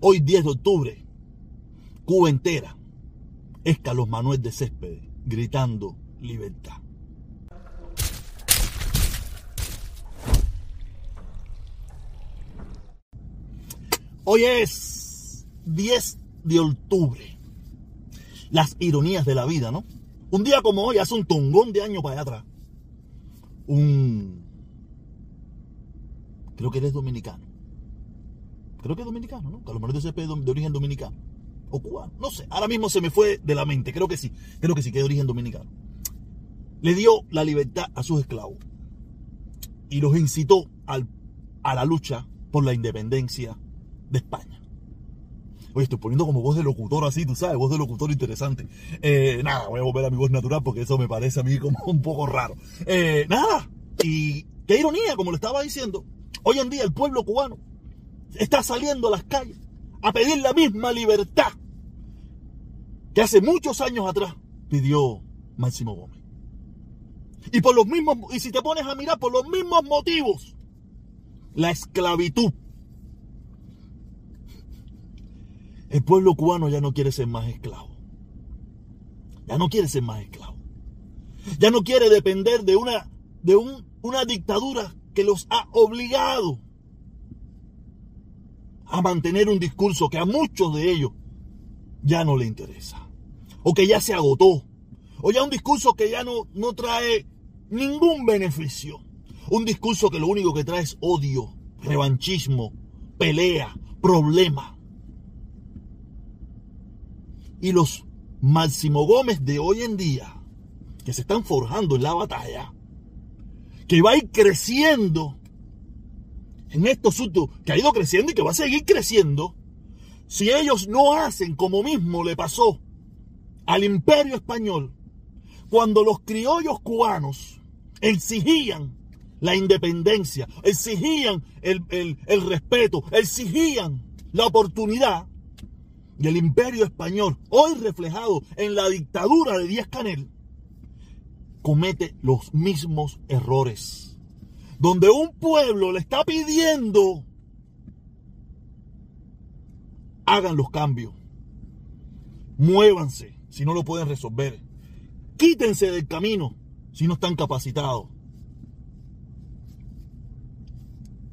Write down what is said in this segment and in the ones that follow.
Hoy 10 de octubre, Cuba entera es Carlos Manuel de Céspedes gritando libertad. Hoy es 10 de octubre. Las ironías de la vida, ¿no? Un día como hoy, hace un tongón de años para allá atrás, un... Creo que eres dominicano. Creo que es dominicano, ¿no? Carlos de Céspedes de origen dominicano. O cubano. No sé. Ahora mismo se me fue de la mente. Creo que sí. Creo que sí, que es de origen dominicano. Le dio la libertad a sus esclavos. Y los incitó al, a la lucha por la independencia de España. Oye, estoy poniendo como voz de locutor así, tú sabes, voz de locutor interesante. Eh, nada, voy a volver a mi voz natural porque eso me parece a mí como un poco raro. Eh, nada, y qué ironía, como le estaba diciendo. Hoy en día el pueblo cubano está saliendo a las calles a pedir la misma libertad que hace muchos años atrás pidió Máximo Gómez. Y por los mismos, y si te pones a mirar por los mismos motivos, la esclavitud El pueblo cubano ya no quiere ser más esclavo. Ya no quiere ser más esclavo. Ya no quiere depender de una, de una dictadura que los ha obligado a mantener un discurso que a muchos de ellos ya no le interesa. O que ya se agotó. O ya un discurso que ya no, no trae ningún beneficio. Un discurso que lo único que trae es odio, revanchismo, pelea, problema y los Máximo Gómez de hoy en día, que se están forjando en la batalla, que va a ir creciendo en estos asuntos, que ha ido creciendo y que va a seguir creciendo, si ellos no hacen como mismo le pasó al imperio español, cuando los criollos cubanos exigían la independencia, exigían el, el respeto, exigían la oportunidad, y el imperio español, hoy reflejado en la dictadura de Díaz Canel, comete los mismos errores. Donde un pueblo le está pidiendo, hagan los cambios, muévanse si no lo pueden resolver, quítense del camino si no están capacitados.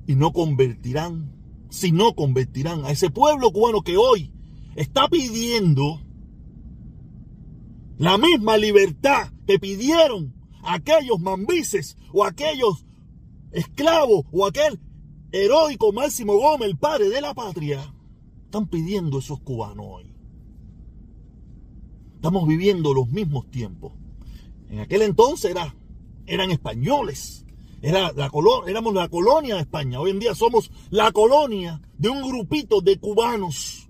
Y no convertirán, si no convertirán a ese pueblo cubano que hoy está pidiendo la misma libertad que pidieron aquellos mambises o aquellos esclavos o aquel heroico Máximo Gómez, el padre de la patria. Están pidiendo esos cubanos hoy. Estamos viviendo los mismos tiempos. En aquel entonces era, eran españoles. Era la éramos la colonia de España. Hoy en día somos la colonia de un grupito de cubanos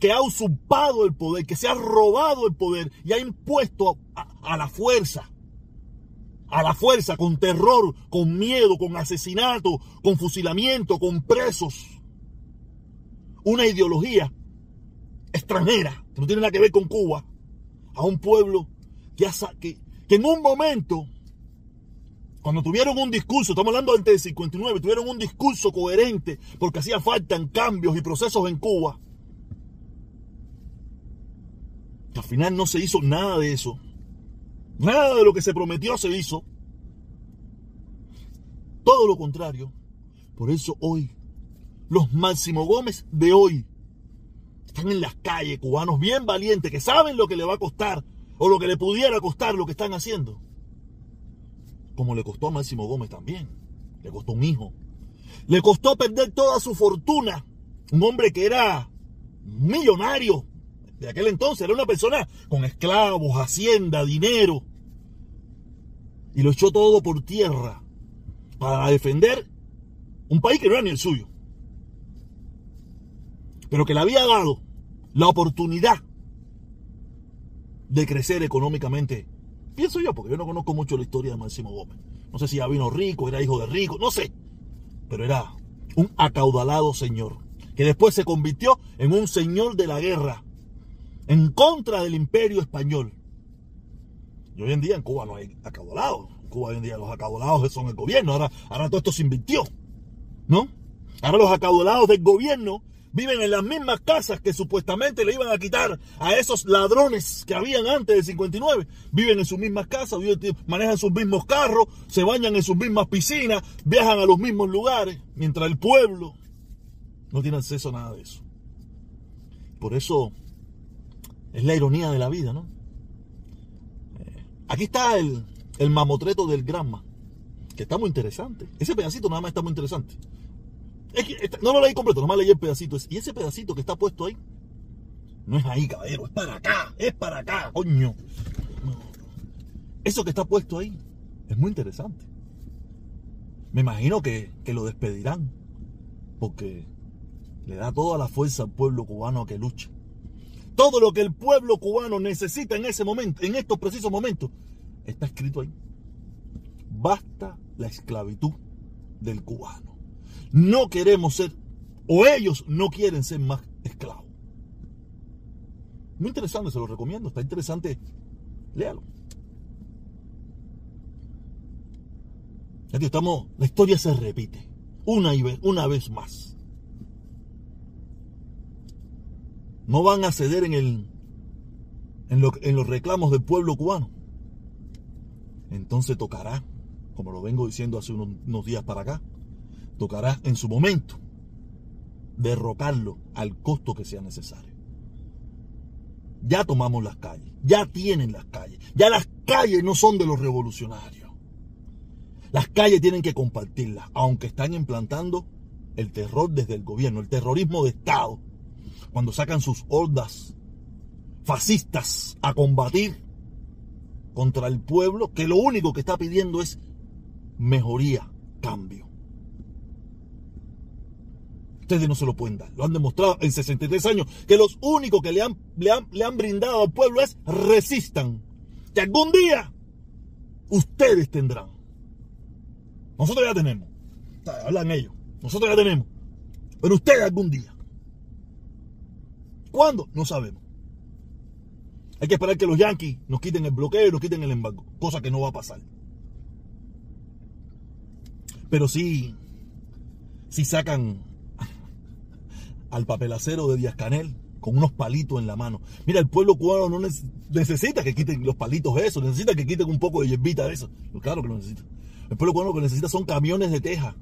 que ha usurpado el poder, que se ha robado el poder y ha impuesto a, la fuerza, a la fuerza, con terror, con miedo, con asesinato, con fusilamiento, con presos. Una ideología extranjera, que no tiene nada que ver con Cuba, a un pueblo que, que, que en un momento, cuando tuvieron un discurso, estamos hablando antes del 59, tuvieron un discurso coherente, porque hacía falta cambios y procesos en Cuba, al final no se hizo nada de eso. Nada de lo que se prometió se hizo. Todo lo contrario. Por eso hoy, los Máximo Gómez de hoy están en las calles, cubanos bien valientes, que saben lo que le va a costar o lo que le pudiera costar lo que están haciendo. Como le costó a Máximo Gómez también. Le costó un hijo. Le costó perder toda su fortuna. Un hombre que era millonario, de aquel entonces. Era una persona con esclavos, hacienda, dinero. Y lo echó todo por tierra para defender un país que no era ni el suyo. Pero que le había dado la oportunidad de crecer económicamente. Pienso yo, porque yo no conozco mucho la historia de Máximo Gómez. No sé si ya vino rico, era hijo de rico, no sé. Pero era un acaudalado señor, que después se convirtió en un señor de la guerra, en contra del imperio español. Y hoy en día en Cuba no hay acaudalados. En Cuba hoy en día los acaudalados son el gobierno. Ahora, ahora todo esto se invirtió. ¿No? Ahora los acaudalados del gobierno viven en las mismas casas que supuestamente le iban a quitar a esos ladrones que habían antes del 59. Viven en sus mismas casas, manejan sus mismos carros, se bañan en sus mismas piscinas, viajan a los mismos lugares, mientras el pueblo no tiene acceso a nada de eso. Por eso es la ironía de la vida, ¿no? Aquí está el, el mamotreto del Granma, que está muy interesante. Ese pedacito nada más está muy interesante no lo leí completo, nomás leí el pedacito. Y ese pedacito que está puesto ahí, no es ahí, caballero, es para acá, es para acá, coño. Eso que está puesto ahí es muy interesante. Me imagino que, que lo despedirán, porque le da toda la fuerza al pueblo cubano a que luche. Todo lo que el pueblo cubano necesita en ese momento, en estos precisos momentos, está escrito ahí. Basta la esclavitud del cubano. No queremos ser, o ellos no quieren ser más esclavos. Muy interesante, se lo recomiendo, está interesante, léalo. Estamos, la historia se repite una, y una vez más. No van a ceder en, el, en, los reclamos del pueblo cubano. Entonces tocará, como lo vengo diciendo hace unos días para acá, tocará en su momento derrocarlo al costo que sea necesario. Ya tomamos las calles, ya tienen las calles, ya las calles no son de los revolucionarios. Las calles tienen que compartirlas, aunque están implantando el terror desde el gobierno, el terrorismo de Estado, cuando sacan sus hordas fascistas a combatir contra el pueblo, que lo único que está pidiendo es mejoría, cambio ustedes no se lo pueden dar. Lo han demostrado en 63 años, que los únicos que le han, le han, brindado al pueblo es resistan. Que algún día ustedes tendrán. Nosotros ya tenemos. Hablan ellos. Nosotros ya tenemos. Pero ustedes algún día. ¿Cuándo? No sabemos. Hay que esperar que los yanquis nos quiten el bloqueo y nos quiten el embargo. Cosa que no va a pasar. Pero sí, sí sacan al papelacero de Díaz Canel con unos palitos en la mano. Mira, el pueblo cubano no necesita que quiten los palitos eso, necesita que quiten un poco de hierbita de eso. Pues claro que lo necesita. El pueblo cubano lo que necesita son camiones de teja,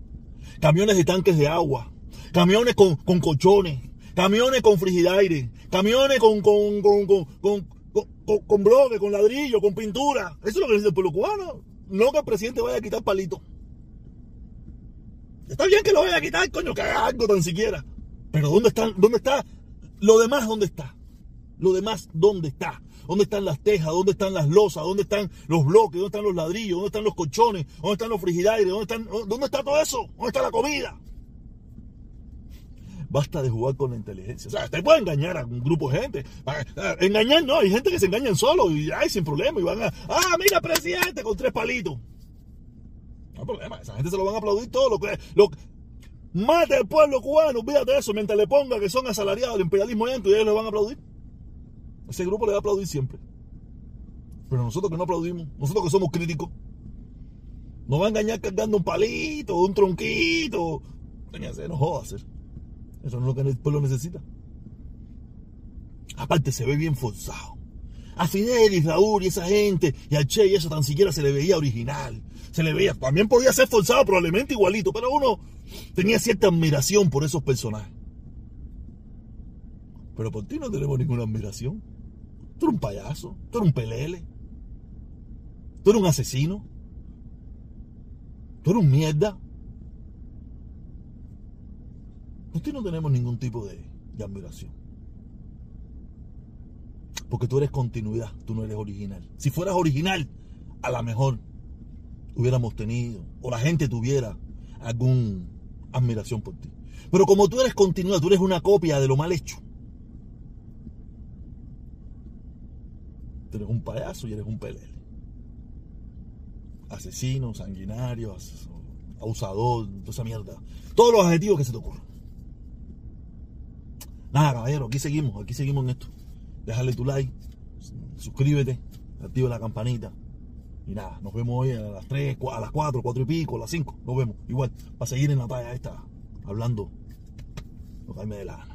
camiones de tanques de agua, camiones con, con colchones, camiones con frigidaire, camiones con, con, con, con, con, con bloque, con ladrillo, con pintura. Eso es lo que necesita el pueblo cubano. No que el presidente vaya a quitar palitos. Está bien que lo vaya a quitar, coño, que haga algo tan siquiera. Pero ¿dónde, están, ¿dónde está lo demás? ¿Dónde está? Lo demás, ¿dónde está? ¿Dónde están las tejas? ¿Dónde están las losas? ¿Dónde están los bloques? ¿Dónde están los ladrillos? ¿Dónde están los colchones? ¿Dónde están los frigidaires? ¿Dónde, están, ¿Dónde está todo eso? ¿Dónde está la comida? Basta de jugar con la inteligencia. O sea, usted puede engañar a un grupo de gente. Engañar no, hay gente que se engañan solo y ay, sin problema. Y van a, ah, mira, presidente, con tres palitos. No hay problema, esa gente se lo van a aplaudir todo. Lo que, lo, Mate al pueblo cubano, olvídate de eso, mientras le ponga que son asalariados del imperialismo y ellos le van a aplaudir. Ese grupo le va a aplaudir siempre. Pero nosotros que no aplaudimos, nosotros que somos críticos, nos va a engañar cargando un palito, un tronquito. Se nos joda hacer. Eso no es lo que el pueblo necesita. Aparte se ve bien forzado. A Fidel y Raúl y esa gente y al Che y eso tan siquiera se le veía original. Se le veía, también podía ser forzado probablemente igualito, pero uno tenía cierta admiración por esos personajes. Pero por ti no tenemos ninguna admiración. Tú eres un payaso, tú eres un pelele, tú eres un asesino, tú eres un mierda. Ti no tenemos ningún tipo de, admiración. Porque tú eres continuidad, tú no eres original. Si fueras original, a lo mejor hubiéramos tenido, o la gente tuviera algún admiración por ti. Pero como tú eres continuidad, tú eres una copia de lo mal hecho. Tú eres un payaso y eres un pelele. Asesino, sanguinario, abusador, toda esa mierda. Todos los adjetivos que se te ocurran. Nada, caballero, aquí seguimos, aquí seguimos en esto. Déjale tu like, suscríbete, activa la campanita. Y nada, nos vemos hoy a las 3, a las 4, 4 y pico, a las 5. Nos vemos igual, para seguir en la talla esta, hablando. No caerme de la